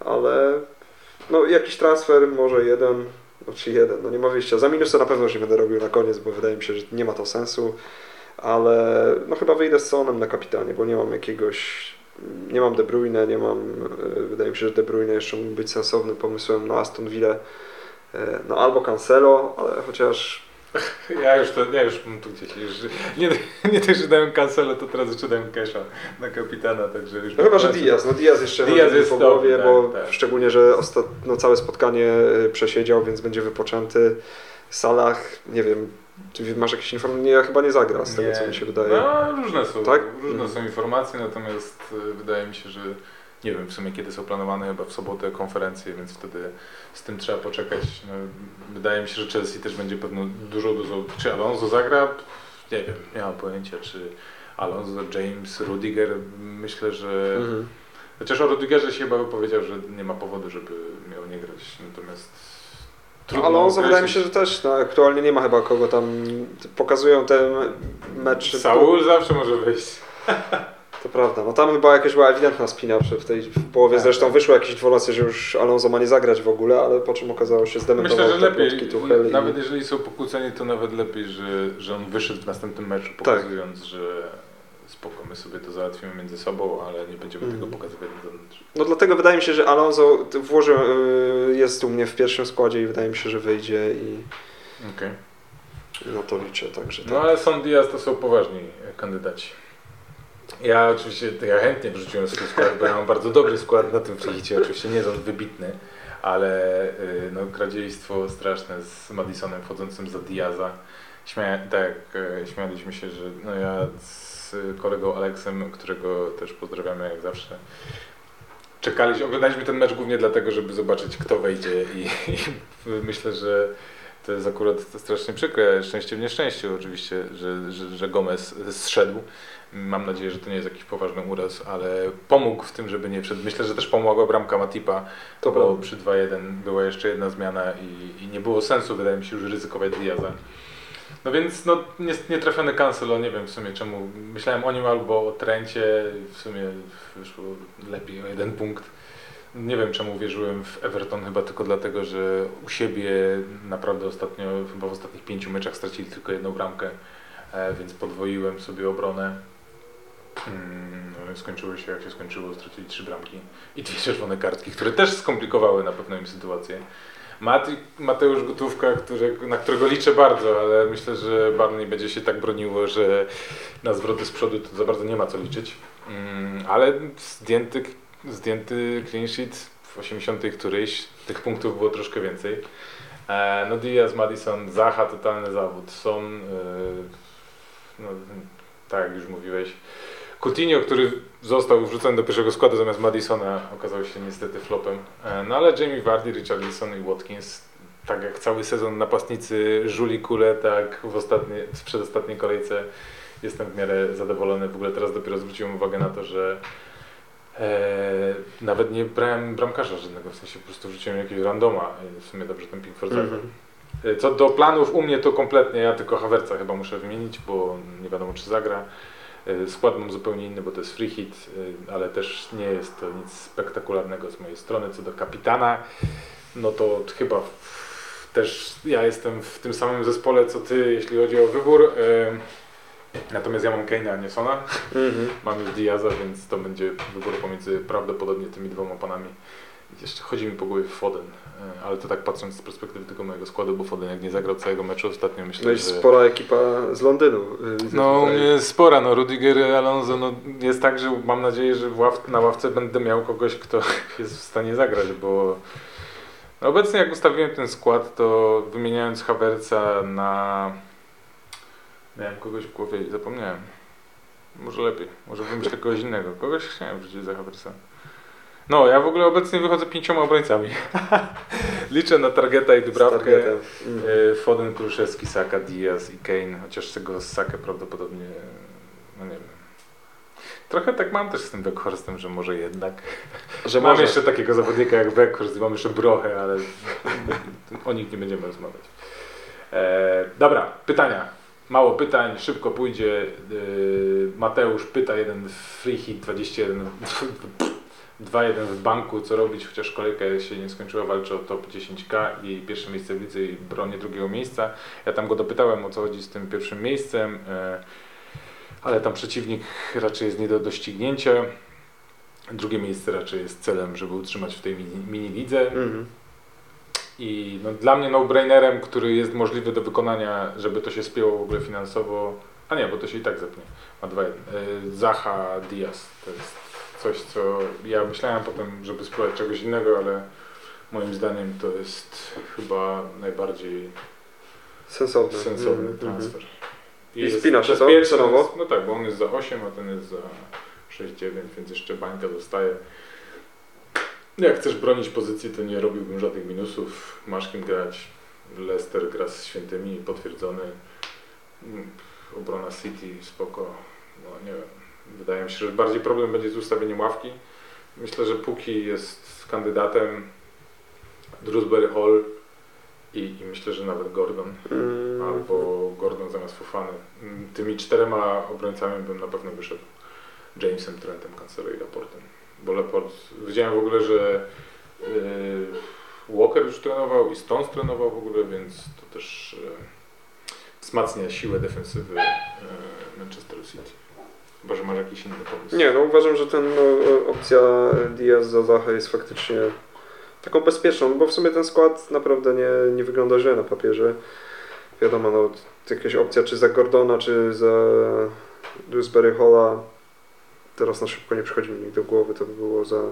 ale no jakiś transfer, może jeden, znaczy jeden, no nie ma wyjścia. Za minusa na pewno już nie będę robił na koniec, bo wydaje mi się, że nie ma to sensu, ale no chyba wyjdę z Sonem na kapitanie, bo nie mam jakiegoś nie mam De Bruyne, nie mam, e, wydaje mi się, że De Bruyne jeszcze mógł być sensownym pomysłem na Aston Villa. E, No albo Cancelo, ale chociaż Ja już to, ja już tu gdzieś, już, nie, nie też, że dają Cancelo, to teraz jeszcze dają Kesha na kapitana, także już... no chyba, że Diaz, no Diaz jeszcze Diaz jest po głowie, dobry, bo tak, tak. szczególnie, że ostat... no, całe spotkanie e, przesiedział, więc będzie wypoczęty. Salah, nie wiem, czy masz jakieś informacje? Nie, chyba nie zagra z tego, Nie. co mi się wydaje. No, różne są, Tak? różne Mhm. są informacje, natomiast y, wydaje mi się, że nie wiem w sumie kiedy są planowane, chyba w sobotę konferencje, więc wtedy z tym trzeba poczekać. No, wydaje mi się, że Chelsea też będzie pewno dużo, dużo... Czy Alonso zagra? Nie wiem, nie mam pojęcia, czy Alonso, James, Rudiger, myślę, że... Mhm. Chociaż o Rudigerze się chyba powiedział, że nie ma powodu, żeby miał nie grać, natomiast... trudno Alonso wydaje mi się, że też no, aktualnie nie ma chyba kogo tam, pokazują ten mecz. Saul zawsze może wyjść. To prawda, no tam chyba jakaś była ewidentna spina w tej w połowie, Tak, zresztą tak. wyszły jakieś informacje, że już Alonso ma nie zagrać w ogóle, ale po czym okazało się zdementował Myślę, że te lepiej, Tuchel i... nawet jeżeli są pokłóceni, to nawet lepiej, że, że on wyszedł w następnym meczu, Tak. pokazując, że spoko, my sobie to załatwimy między sobą, ale nie będziemy Mhm. tego pokazywać. No dlatego wydaje mi się, że Alonso włożył, y, jest u mnie w pierwszym składzie i wydaje mi się, że wyjdzie i Okej. na to liczę, także tak. No ale Son Diaz to są poważni kandydaci. Ja oczywiście, ja chętnie wrzuciłem swój skład, bo ja mam bardzo dobry skład na tym frichicie, oczywiście nie jest on wybitny, ale y, no, kradziejstwo straszne z Madisonem wchodzącym za Diaza. Śmia tak, e, śmialiśmy się, że no ja z kolegą Aleksem, którego też pozdrawiamy jak zawsze, czekaliśmy, oglądaliśmy ten mecz głównie dlatego, żeby zobaczyć kto wejdzie i, i myślę, że to jest akurat strasznie przykre, szczęście w nieszczęściu oczywiście, że, że, że Gomez zszedł. Mam nadzieję, że to nie jest jakiś poważny uraz, ale pomógł w tym, żeby nie wszedł. Myślę, że też pomogła bramka Matipa, To bo prawda. przy 2-1 była jeszcze jedna zmiana i, i nie było sensu, wydaje mi się, już ryzykować Diaza. No więc no, nie, nietrafiony Cancelo, nie wiem w sumie czemu. Myślałem o nim albo o Trencie, w sumie wyszło lepiej o jeden punkt. Nie wiem czemu wierzyłem w Everton, chyba tylko dlatego, że u siebie naprawdę ostatnio, chyba w ostatnich pięciu meczach stracili tylko jedną bramkę, e, więc podwoiłem sobie obronę. Mm, no, skończyło się jak się skończyło, stracili trzy bramki i dwie czerwone kartki, które też skomplikowały na pewno im sytuację. Mati, Mateusz Gotówka, który, na którego liczę bardzo, ale myślę, że Barney będzie się tak broniło, że na zwroty z przodu to za bardzo nie ma co liczyć. Mm, ale zdjęty, zdjęty clean sheet w 80 któryś, tych punktów było troszkę więcej. E, no Diaz, Madison, Zaha, totalny zawód. Są, e, no, tak jak już mówiłeś, Coutinho, który został wrzucony do pierwszego składu zamiast Madisona, okazał się niestety flopem. E, no ale Jamie Vardy, Richarlison i Watkins, tak jak cały sezon napastnicy żuli kule, tak w, ostatniej, w przedostatniej kolejce jestem w miarę zadowolony. W ogóle teraz dopiero zwróciłem uwagę na to, że e, nawet nie brałem bramkarza żadnego, w sensie po prostu wrzuciłem jakiegoś randoma. W sumie dobrze ten Pickford zagrał. Mhm. E, Co do planów u mnie to kompletnie, ja tylko Hawerca chyba muszę wymienić, bo nie wiadomo czy zagra. E, Skład mam zupełnie inny, bo to jest free hit, e, ale też nie jest to nic spektakularnego z mojej strony. Co do kapitana, no to chyba też ja jestem w tym samym zespole co ty, jeśli chodzi o wybór. E, Natomiast ja mam Kane'a, a nie Sona. Mhm. Mam już Diaza, więc to będzie wybór pomiędzy prawdopodobnie tymi dwoma panami. Jeszcze chodzi mi po głowie Foden, ale to tak patrząc z perspektywy tylko mojego składu, bo Foden jak nie zagrał całego meczu ostatnio myślę, No i że... spora ekipa z Londynu. y, No jest spora, no Rudiger, Alonso, no jest tak, że mam nadzieję, że ław, na ławce będę miał kogoś, kto jest w stanie zagrać, bo no obecnie jak ustawiłem ten skład, to wymieniając Havertza na... Miałem kogoś w głowie i zapomniałem. Może lepiej, może wymyślę kogoś innego. Kogoś chciałem wrzucić za Havertza. No, ja w ogóle obecnie wychodzę pięcioma obrońcami. Liczę na Targeta i Dubrawkę. Mhm. E, Foden, Kruszewski, Saka, Diaz i Kane, chociaż tego Sakę prawdopodobnie, no nie wiem. Trochę tak mam też z tym Weghorstem, że może jednak. Że mam może. jeszcze takiego zawodnika jak Weghorst i mam jeszcze Brochę, ale o nich nie będziemy rozmawiać. E, dobra, pytania. Mało pytań, szybko pójdzie. E, Mateusz pyta jeden free hit 21 2-1 w banku, co robić, chociaż kolejka się nie skończyła, walczy o top 10k i pierwsze miejsce w lidze i bronię drugiego miejsca. Ja tam go dopytałem o co chodzi z tym pierwszym miejscem, e, ale tam przeciwnik raczej jest nie do doścignięcia. Drugie miejsce raczej jest celem, żeby utrzymać w tej mini, mini lidze. Mhm. I no, dla mnie no-brainerem, który jest możliwy do wykonania, żeby to się spięło w ogóle finansowo, a nie, bo to się i tak zepnie, ma 2-1. Y, Zaha Diaz to jest coś, co ja myślałem potem, żeby spróbować czegoś innego, ale moim zdaniem to jest chyba najbardziej Sensowny. sensowny Mhm. transfer. I jest spina się to cenowo? No tak, bo on jest za 8, a ten jest za 6-9, więc jeszcze bańka dostaje. Jak chcesz bronić pozycji, to nie robiłbym żadnych minusów. Masz kim grać. Leicester gra z świętymi, potwierdzony. Mm, Obrona City, spoko. No nie wiem. Wydaje mi się, że bardziej problem będzie z ustawieniem ławki. Myślę, że póki jest kandydatem Drewsbury Hall i, i myślę, że nawet Gordon Mhm. albo Gordon zamiast Fofany. Mm, Tymi czterema obrońcami bym na pewno wyszedł. Jamesem, Trentem, Cancelo i Laportem. Bo Laport, widziałem w ogóle, że yy, Walker już trenował i Stones trenował w ogóle, więc to też yy, wzmacnia siłę defensywy yy, Manchester City. Chyba, że masz jakiś inny pomysł. Nie, no uważam, że ten no, opcja Diaz za Zachę jest faktycznie taką bezpieczną, bo w sumie ten skład naprawdę nie, nie wygląda źle na papierze. Wiadomo, no, jakaś opcja czy za Gordona, czy za Dewsbury Halla teraz na szybko nie przychodzi mi nikt do głowy, to by było za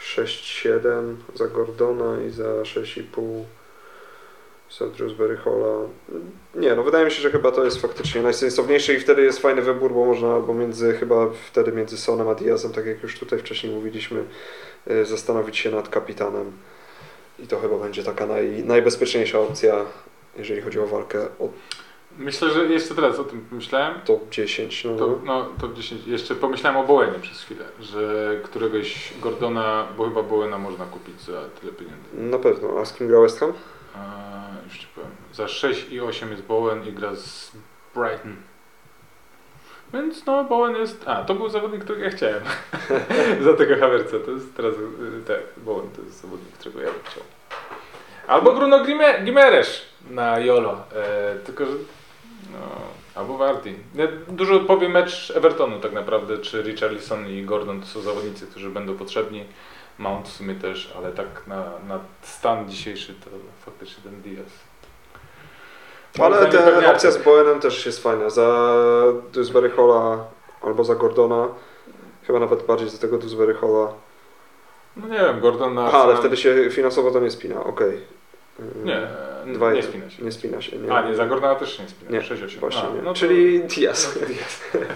6-7 za Gordona i za 6,5 Dewsbury Halla. Nie, no wydaje mi się, że chyba to jest faktycznie najsensowniejsze i wtedy jest fajny wybór, bo można albo między, chyba wtedy między Sonem a Diazem, tak jak już tutaj wcześniej mówiliśmy, y, zastanowić się nad kapitanem. I to chyba będzie taka naj, najbezpieczniejsza opcja, jeżeli chodzi o walkę o Myślę, że jeszcze teraz o tym myślałem. top 10. No, To, no, to 10. Jeszcze pomyślałem o Bowenie przez chwilę, że któregoś Gordona, bo chyba Bowena można kupić za tyle pieniędzy. Na pewno. A z kim gra West Ham? Już ci powiem. Za 6 i 8 jest Bowen i gra z Brighton. Więc no, Bowen jest. A, to był zawodnik, którego ja chciałem. za tego Havertza. To jest teraz. y, Tak, Bowen to jest zawodnik, którego ja bym chciał. Albo Bruno Gime- Gimeres na Jolo. E, tylko, że. No, Albo Wardy. Nie, Dużo powie mecz Evertonu tak naprawdę, czy Richarlison i Gordon to są zawodnicy, którzy będą potrzebni. Mount w sumie też, ale tak na, na stan dzisiejszy to faktycznie ten Diaz. Moim Ale ta pewniaczek. opcja z Bowenem też jest fajna. Za Dewsbury albo za Gordona. Chyba nawet bardziej za tego Dewsbury. No nie wiem, Gordon na... Aha, ale wtedy się finansowo to nie spina, okej. Yy, Nie, Dwa nie spina się. Nie spina się. Nie. A, nie, za Gordona też nie spina. Nie, 6-8. Właśnie A, no to- Czyli Diaz. No, Diaz.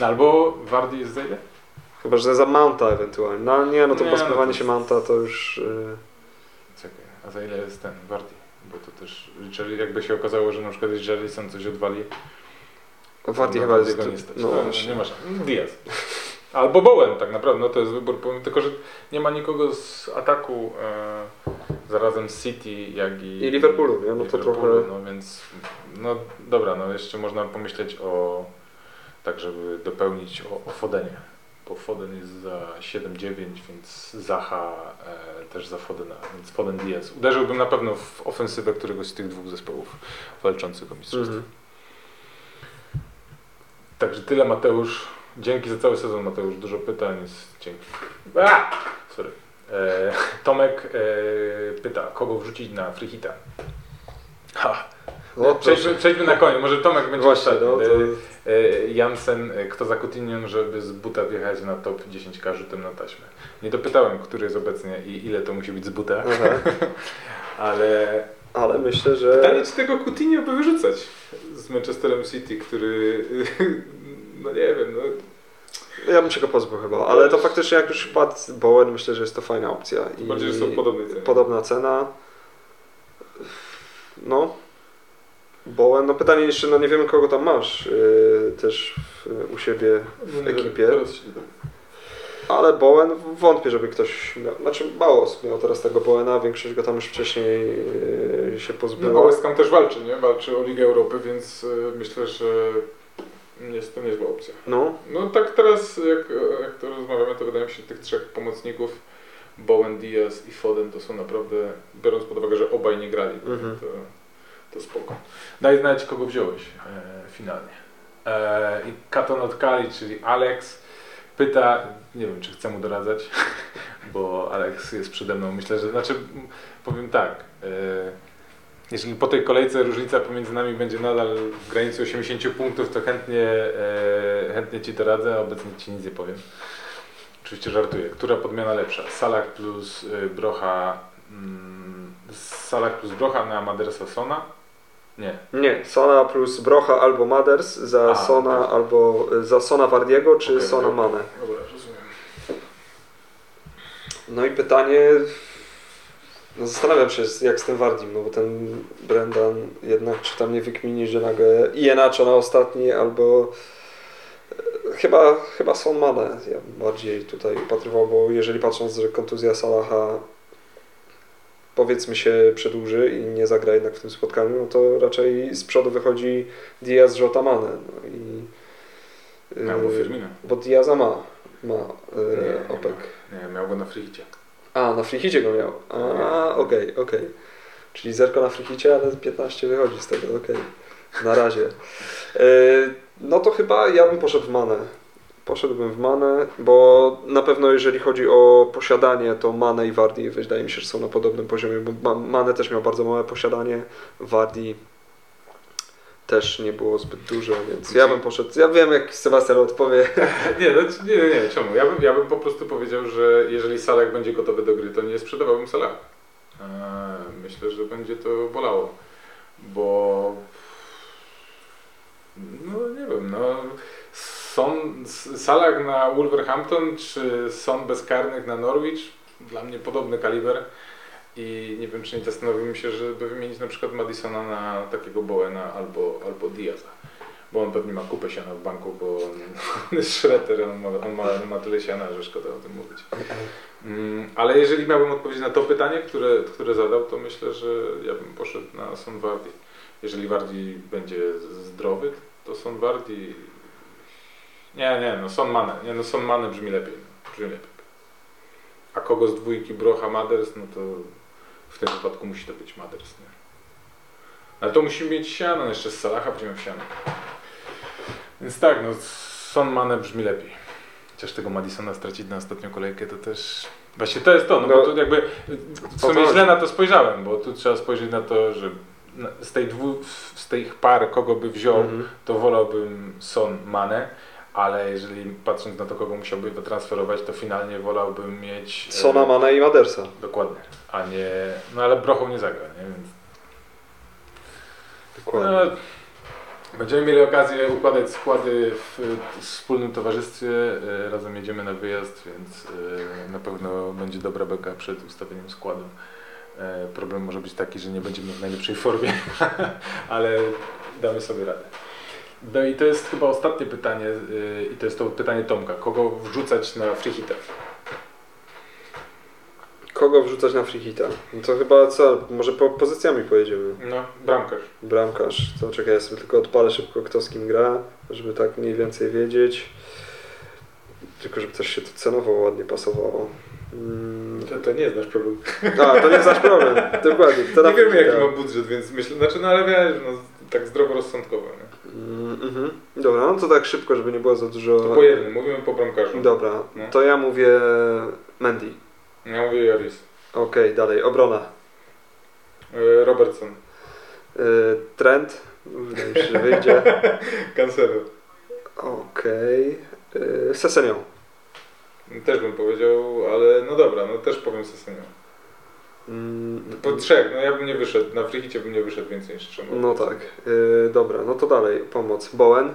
No, albo Wardy jest za ile? Chyba, że za Mounta ewentualnie. No nie, no to Nie, pozbywanie no to- się Mounta to już... Yy, Czekaj, a za ile jest ten Wardy? Bo to też, jakby się okazało, że na przykład Richarlison coś odwali, Wardy to chyba jest... Wardiego nie stać. No, No, właśnie. nie masz. Diaz. Albo Bowen tak naprawdę, no to jest wybór, tylko że nie ma nikogo z ataku e, zarazem z City, jak i... I Liverpoolu, nie? No to Liverpoolu, trochę- No więc, no dobra, no jeszcze można pomyśleć o, tak żeby dopełnić o, o Fodenie, bo Foden jest za 7-9, więc Zaha e, też za Fodena, więc Foden Diaz. Uderzyłbym na pewno w ofensywę któregoś z tych dwóch zespołów walczących o mistrzostwo. Mhm. Także tyle Mateusz. Dzięki za cały sezon Mateusz. Dużo pytań. jest- Dzięki. A! Sorry. E, Tomek e, pyta, kogo wrzucić na Freehita? Ha. No, Przejdźmy, przejdźmy na koniec. Może Tomek będzie Właśnie, no to... E, e, Jansen, e, kto za Coutinho, żeby z buta wjechać na top 10k rzutem na taśmę. Nie dopytałem, który jest obecnie i ile to musi być z buta, ale Ale myślę, że... Pytanie, czy tego Coutinho by wyrzucać z Manchesterem City, który, no nie wiem, no, Ja bym się go pozbył chyba, ale to faktycznie jak już wpadł Bowen, myślę, że jest to fajna opcja. I bardziej, że są podobne ceny. Podobna cena. No. Bowen, no pytanie jeszcze, no nie wiemy kogo tam masz yy, też w, u siebie w ekipie, ale Bowen wątpię, żeby ktoś miał, znaczy mało osób miał teraz tego Bowena, większość go tam już wcześniej yy, się No, pozbyła. West Ham też walczy, nie? Walczy o Ligę Europy, więc y, myślę, że jest to niezła opcja. No, No tak teraz, jak, jak to rozmawiamy, to wydaje mi się, że tych trzech pomocników, Bowen, Diaz i Foden, to są naprawdę, biorąc pod uwagę, że obaj nie grali, Mhm. to, to spoko. Daj znać, kogo wziąłeś e, finalnie. E, I Katon od Kali, czyli Alex, pyta, nie wiem, czy chcę mu doradzać, bo Alex jest przede mną, myślę, że, znaczy, powiem tak, e, jeżeli po tej kolejce różnica pomiędzy nami będzie nadal w granicy 80 punktów, to chętnie, e, chętnie Ci to radzę, a obecnie Ci nic nie powiem. Oczywiście żartuję. Która podmiana lepsza? Salah plus y, Brocha, mm, Salah plus Brocha na Madersa Sona? Nie. nie, Sona plus Brocha albo Maders za A, Sona dobra. albo y, za Sona Wardiego czy Okej, Sona dobra. Mane. Dobra, rozumiem. No i pytanie, no zastanawiam się jak z tym Wardim, no bo ten Brendan jednak czy tam nie wykmini, że nagle Ienaczo na ostatni albo e, chyba, chyba są Mane ja bardziej tutaj upatrywał, bo jeżeli patrząc, że kontuzja Salaha powiedzmy się przedłuży i nie zagra jednak w tym spotkaniu, no to raczej z przodu wychodzi Diaz, Jota, Mane. No i, Albo yy, Firmino. bo Diaza ma, ma Nie, yy, nie OPEC. miał. Nie, miał go na frigicie. A, na frikicie go miał. A, okej, okej. Czyli zerko na frikicie, ale 15 wychodzi z tego, okej. Na razie. Yy, no to chyba ja bym poszedł w manę. Poszedłbym w manę, bo na pewno jeżeli chodzi o posiadanie, to Mane i Wardi wydaje mi się, że są na podobnym poziomie, bo Ma- Mane też miał bardzo małe posiadanie, Wardi też nie było zbyt duże, więc ja bym poszedł, ja wiem jak Sebastian odpowie, Nie, no, nie, nie, czemu? Ja bym, ja bym po prostu powiedział, że jeżeli Salah będzie gotowy do gry, to nie sprzedawałbym Salah. Eee, myślę, że będzie to bolało, bo no nie wiem, no Son, Salah na Wolverhampton czy Son bezkarnych na Norwich, dla mnie podobny kaliber i nie wiem, czy nie zastanowimy się, żeby wymienić na przykład Madisona na takiego Bowena albo, albo Diaza. Bo on pewnie ma kupę siana w banku, bo on, on jest shredder, on ma, on, ma, on ma tyle siana, że szkoda o tym mówić. Mm, ale jeżeli miałbym odpowiedzieć na to pytanie, które, które zadał, to myślę, że ja bym poszedł na Son. Jeżeli Wardi będzie zdrowy, to Son. Nie, nie, no Son Mane. Nie, no Son Mane brzmi lepiej. Brzmi lepiej. A kogo z dwójki Brocha Maders, no to w tym wypadku musi to być Maders, nie? Ale to musi mieć siano, jeszcze z Salaha będziemy w siano. Więc tak, no Son Mane brzmi lepiej. Chociaż tego Madisona stracić na ostatnią kolejkę to też... Właśnie to jest to, no, No, bo tu jakby w sumie źle na to spojrzałem, bo tu trzeba spojrzeć na to, że z tej dwu, z tych par kogo by wziął, Mhm. to wolałbym Son Mane, ale jeżeli patrząc na to kogo musiałby wytransferować, to finalnie wolałbym mieć... e, Sona, Mane i Madersa. Dokładnie, a nie... No ale Brochą nie zagra, nie? Więc Dokładnie. no, będziemy mieli okazję układać składy w, w wspólnym towarzystwie. e, Razem jedziemy na wyjazd, więc e, na pewno będzie dobra beka przed ustawieniem składu. Problem może być taki, że nie będziemy w najlepszej formie, ale damy sobie radę. No i to jest chyba ostatnie pytanie e, i to jest to pytanie Tomka. Kogo wrzucać na free hita? Kogo wrzucać na free hita? No to chyba co? Może po pozycjami pojedziemy. No, bramkarz. Bramkarz. To czekaj, ja sobie tylko odpalę szybko kto z kim gra, żeby tak mniej więcej wiedzieć. Tylko żeby też się to cenowo ładnie pasowało. Mm. To, to nie znasz problemu. A, to nie jest nasz problem. Dokładnie. To nie wiemy jaki mam budżet, więc myślę, znaczy no ale wiesz, no, tak zdroworozsądkowo. Nie? Mm, mhm. Dobra, no to tak szybko, żeby nie było za dużo. To po jednym, mówimy po bramkarzu. Dobra, No. to ja mówię Mendy. Ja mówię Joris. Okej, dalej, obrona. E, Robertson. Y, Trend. Wydaje mi się, że wyjdzie. Cancelo. Okej. Okay. Sesenio. Też bym powiedział, ale no dobra, no też powiem Sesenio. Mm, Po trzech, no ja bym nie wyszedł, na frichicie bym nie wyszedł więcej niż trzema. No tak. Y, dobra, no to dalej. Pomoc. Bowen.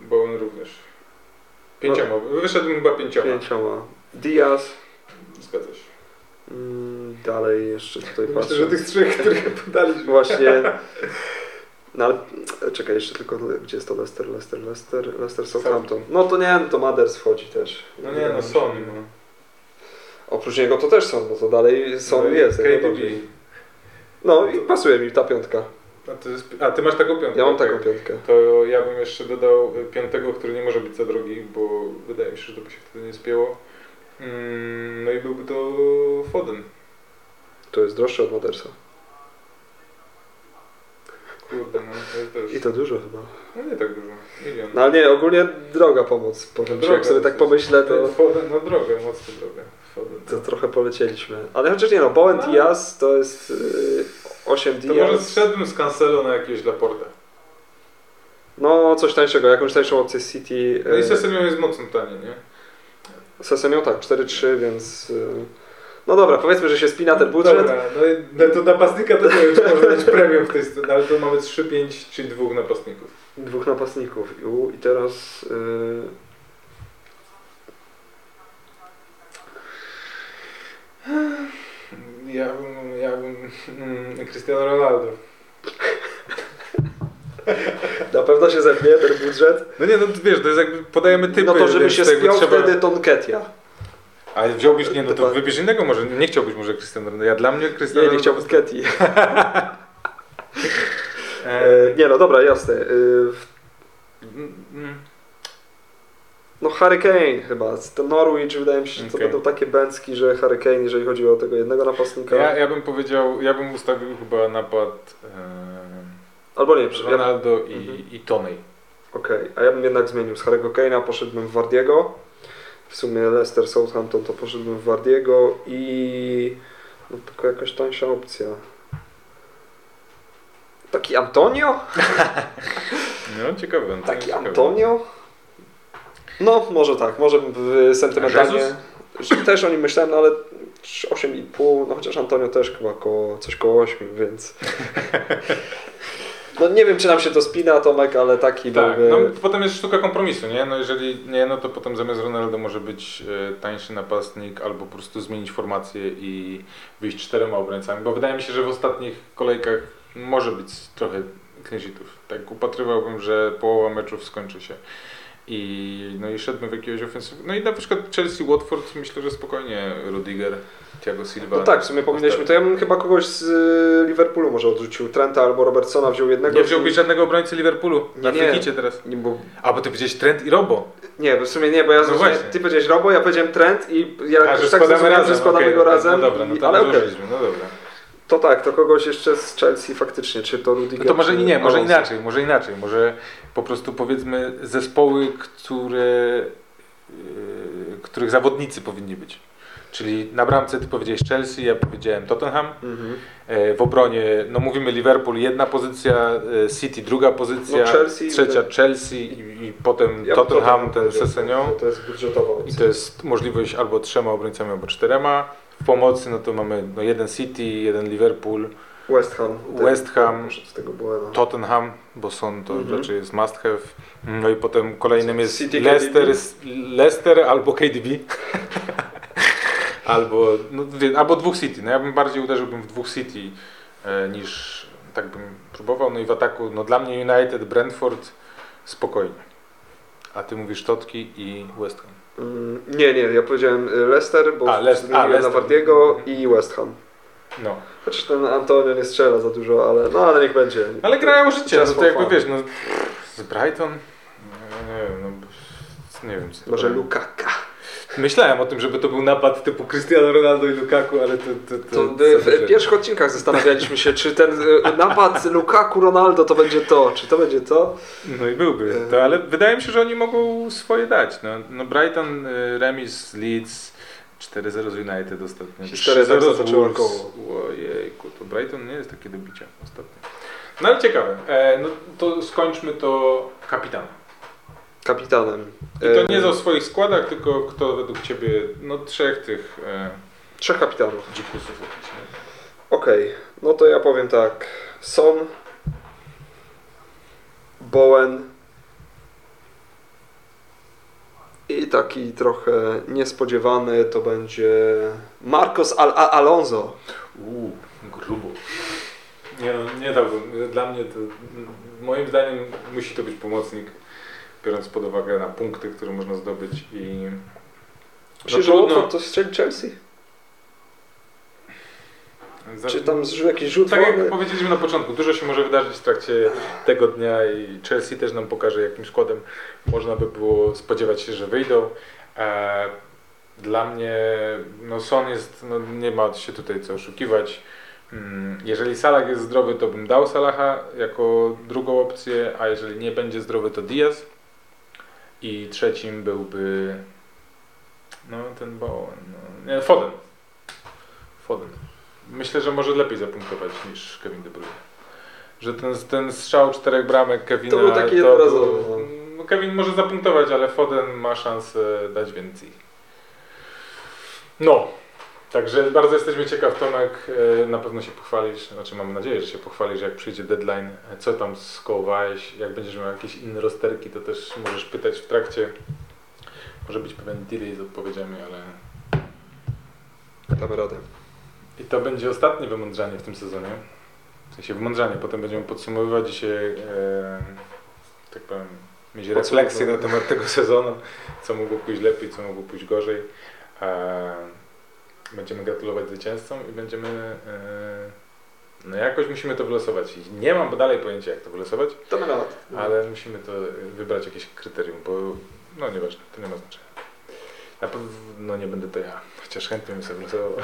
Bo on również. Pięcioma, wyszedłbym chyba pięcioma. Pięcioma. Diaz. Zgadza się. Mm, dalej jeszcze tutaj Myślę, patrzę. że tych trzech, których podaliśmy. Właśnie. No ale czekaj, jeszcze tylko gdzie jest to Leicester, Leicester, Leicester, Leicester, Southampton. No to nie, no to Maders wchodzi też. No nie, no Son. No. Oprócz niego to też są, no to dalej Son No jest. KDB. No i pasuje mi ta piątka. A, jest, a ty masz taką piątkę? Ja mam taką piątkę. To ja bym jeszcze dodał y, piątego, który nie może być za drogi, bo wydaje mi się, że to by się wtedy nie spięło. Mm, No i byłby to Foden. To jest droższe od Madersa. Kurde, no to też. I to dużo chyba. No nie tak dużo. Milion. No ale nie, ogólnie droga pomoc. Powiem ci, droga jak sobie tak pomyślę, to, Foden, no drogę, mocno drogę. To trochę polecieliśmy. Ale chociaż nie no, Bowen No. Diaz to jest yy, 8 To może Diaz. zszedłbym z Cancelo na jakiegoś Laporta. No coś tańszego, jakąś tańszą opcję City. No i yy, Sesenio jest mocno tanie, nie? Sesenio tak, 4-3, więc... yy, No dobra, powiedzmy, że się spina ten budżet. Dobra, no, no to napastnika to nie wiem, czy może być premium w tej stronie, ale to mamy 3-5, czyli dwóch napastników. Dwóch napastników. I teraz... Yy... Ja bym, ja bym, mm, Cristiano Ronaldo. Na pewno się zepnie ten budżet. No nie, no wiesz, to jest jakby podajemy typy, no to żeby więc się jakby spiął trzeba... wtedy Tonketia. Ale wziąłbyś, nie, no to wybierz innego może, nie chciałbyś może Cristiano Ronaldo. Ja dla mnie Cristiano Nie, nie chciałbym Ketty. E, nie no dobra, jasne. Yy, mm, mm. No Harry Kane chyba. Ten Norwich wydaje mi się, że to Okej. będą takie bęcki, że Harry Kane, jeżeli chodzi o tego jednego napastnika. Ja, ja bym powiedział, ja bym ustawił chyba napad Albo nie, e, ja, Ronaldo i, Mhm. i Tonej. Okej, a ja bym jednak zmienił z Harry'ego Kane'a, poszedłbym w Wardiego. W sumie Leicester Southampton to poszedłbym w Wardiego i no tylko jakaś tańsza opcja. Taki Antonio? No ciekawe. Taki ciekawe. Antonio? No, może tak, może sentymentalnie. Też o nim myślałem, no ale 8,5, no chociaż Antonio też chyba koło, coś koło 8, więc. No nie wiem, czy nam się to spina, Tomek, ale taki Tak, byłby. no potem jest sztuka kompromisu, nie? No jeżeli nie, no to potem zamiast Ronaldo może być e, tańszy napastnik albo po prostu zmienić formację i wyjść czterema obrońcami, bo wydaje mi się, że w ostatnich kolejkach może być trochę clean-sheetów. Tak upatrywałbym, że połowa meczów skończy się. I no i szedłbym w jakiegoś ofensyw. No i na przykład Chelsea Watford myślę, że spokojnie Rudiger, Thiago Silva. No tak, w sumie powinieneśmy. To ja bym chyba kogoś z y, Liverpoolu może odrzucił. Trenta albo Robertsona wziął jednego. Nie wziąłbyś żadnego obrońcy Liverpoolu na Nie, nie. teraz. Nie, bo, A bo ty powiedziałeś Trent i Robo. nie, bo w sumie nie, bo ja No właśnie. ty powiedziałeś Robo, ja powiedziałem Trend i ja A, że tak składamy razem. że składamy okej, go okej, razem. No dobra, no to ale rozłożyliśmy, no dobra. To tak, to kogoś jeszcze z Chelsea faktycznie, czy to Rudiger, No to może nie, może inaczej, może inaczej, może po prostu powiedzmy zespoły, które, yy, których zawodnicy powinni być. Czyli na bramce ty powiedziałeś Chelsea, ja powiedziałem Tottenham. Mhm. E, W obronie, no mówimy Liverpool jedna pozycja, e, City druga pozycja, No Chelsea- trzecia Chelsea i, i potem Ja Tottenham, ten bo To jest budżetowa I to jest możliwość albo trzema obrońcami, albo czterema. W pomocy no to mamy no, jeden City, jeden Liverpool, West Ham. West Ham. Tottenham, bo są to Mhm. raczej jest must have. No i potem kolejnym jest City, Leicester? Leicester albo KDB. albo, no, albo dwóch City. No ja bym bardziej uderzyłbym w dwóch City e, niż tak bym próbował. No i w ataku, no dla mnie United, Brentford spokojnie. A ty mówisz Totki i West Ham. Mm, Nie, nie, ja powiedziałem y, Leicester, bo A, Leicester- a, Leicester. I West Ham. No. Chociaż ten Antonio nie strzela za dużo, ale no ale niech będzie. Ale grają życie, no Just to for jakby fun. wiesz, no z Brighton? No, nie wiem, no nie wiem. Co Może to- Lukaka. Myślałem o tym, żeby to był napad typu Cristiano Ronaldo i Lukaku, ale to... To, to, To co w, w pierwszych odcinkach zastanawialiśmy się, czy ten y, napad Lukaku Ronaldo to będzie to, czy to będzie to. No i byłby, E. to, ale wydaje mi się, że oni mogą swoje dać. No, no Brighton, remis Leeds, 4-0 z United ostatnio. Historia 3-0 tak z zaczęła Wolves. koło. Ojejku, to Brighton nie jest takie do bicia ostatnio. No ale ciekawe, e, no to skończmy to kapitanem. Kapitanem. I to nie o swoich składach, tylko kto według Ciebie, no trzech tych e, Trzech kapitanów. dzikusów? Okej, no to ja powiem tak. Son, Bowen i taki trochę niespodziewany to będzie Marcos Al Al Alonso. Uuu, grubo. Nie, no, nie dałbym. Dla mnie to, moim zdaniem musi to być pomocnik, biorąc pod uwagę na punkty, które można zdobyć i... Myślisz, że trudno. Watford to strzeli Chelsea? Za- Czy tam zrzu- jakiś rzut Tak jak powiedzieliśmy na początku, dużo się może wydarzyć w trakcie tego dnia i Chelsea też nam pokaże, jakim składem można by było spodziewać się, że wyjdą. E, Dla mnie no Son jest, no nie ma się tutaj co oszukiwać. Mm, Jeżeli Salah jest zdrowy, to bym dał Salaha jako drugą opcję, a jeżeli nie będzie zdrowy, to Diaz. I trzecim byłby no ten Bowen, no, nie, Foden. Foden. Myślę, że może lepiej zapunktować niż Kevin De Bruyne. Że ten, ten strzał czterech bramek Kevina... To był taki jednorazowy, był- no, Kevin może zapunktować, ale Foden ma szansę dać więcej. No, także bardzo jesteśmy ciekaw, Tomek, e, na pewno się pochwalisz, znaczy mamy nadzieję, że się pochwalisz, jak przyjdzie deadline, co tam skołowałeś, jak będziesz miał jakieś inne rozterki, to też możesz pytać w trakcie. Może być pewien delay z odpowiedziami, ale Damy radę. i to będzie ostatnie wymądrzanie w tym sezonie. W sensie wymądrzanie, potem będziemy podsumowywać się, e, tak powiem, mieć refleksję na temat tego sezonu, co mogło pójść lepiej, co mogło pójść gorzej. E, będziemy gratulować zwycięzcom i będziemy, e, no jakoś musimy to wylosować. Nie mam dalej pojęcia, jak to wylosować, Damy radę. ale musimy to wybrać jakieś kryterium, bo no nieważne, to nie ma znaczenia. Na pewno nie będę to ja, chociaż chętnie bym sobie losował.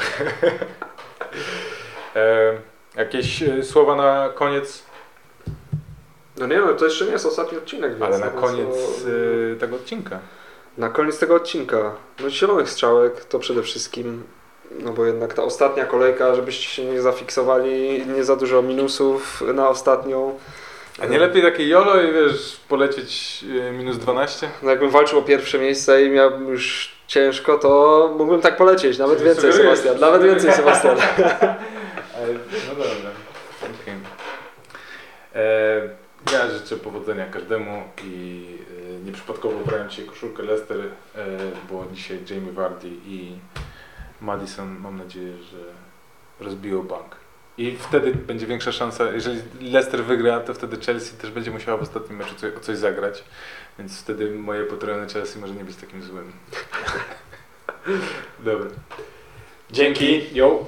e, jakieś e, słowa na koniec, No nie no, to jeszcze nie jest ostatni odcinek. Więc ale na no, koniec e, tego odcinka. Na koniec tego odcinka, no zielonych strzałek to przede wszystkim, no bo jednak ta ostatnia kolejka, żebyście się nie zafiksowali, nie za dużo minusów na ostatnią. A nie lepiej takie jolo i wiesz, polecieć e, minus 12? No jakbym walczył o pierwsze miejsce i miałbym już ciężko, to mógłbym tak polecieć, nawet Czyli więcej sugerujesz- Sebastian, nawet więcej Sebastian. No dobra, okej. E, Ja życzę powodzenia każdemu i e, nieprzypadkowo ubrałem dzisiaj koszulkę Leicester, e, bo dzisiaj Jamie Vardy i Madison mam nadzieję, że rozbiją bank. I wtedy będzie większa szansa, jeżeli Leicester wygra, to wtedy Chelsea też będzie musiała w ostatnim meczu coś, coś zagrać, więc wtedy moje potrojone Chelsea może nie być takim złym. Dobra. Dzięki, yo!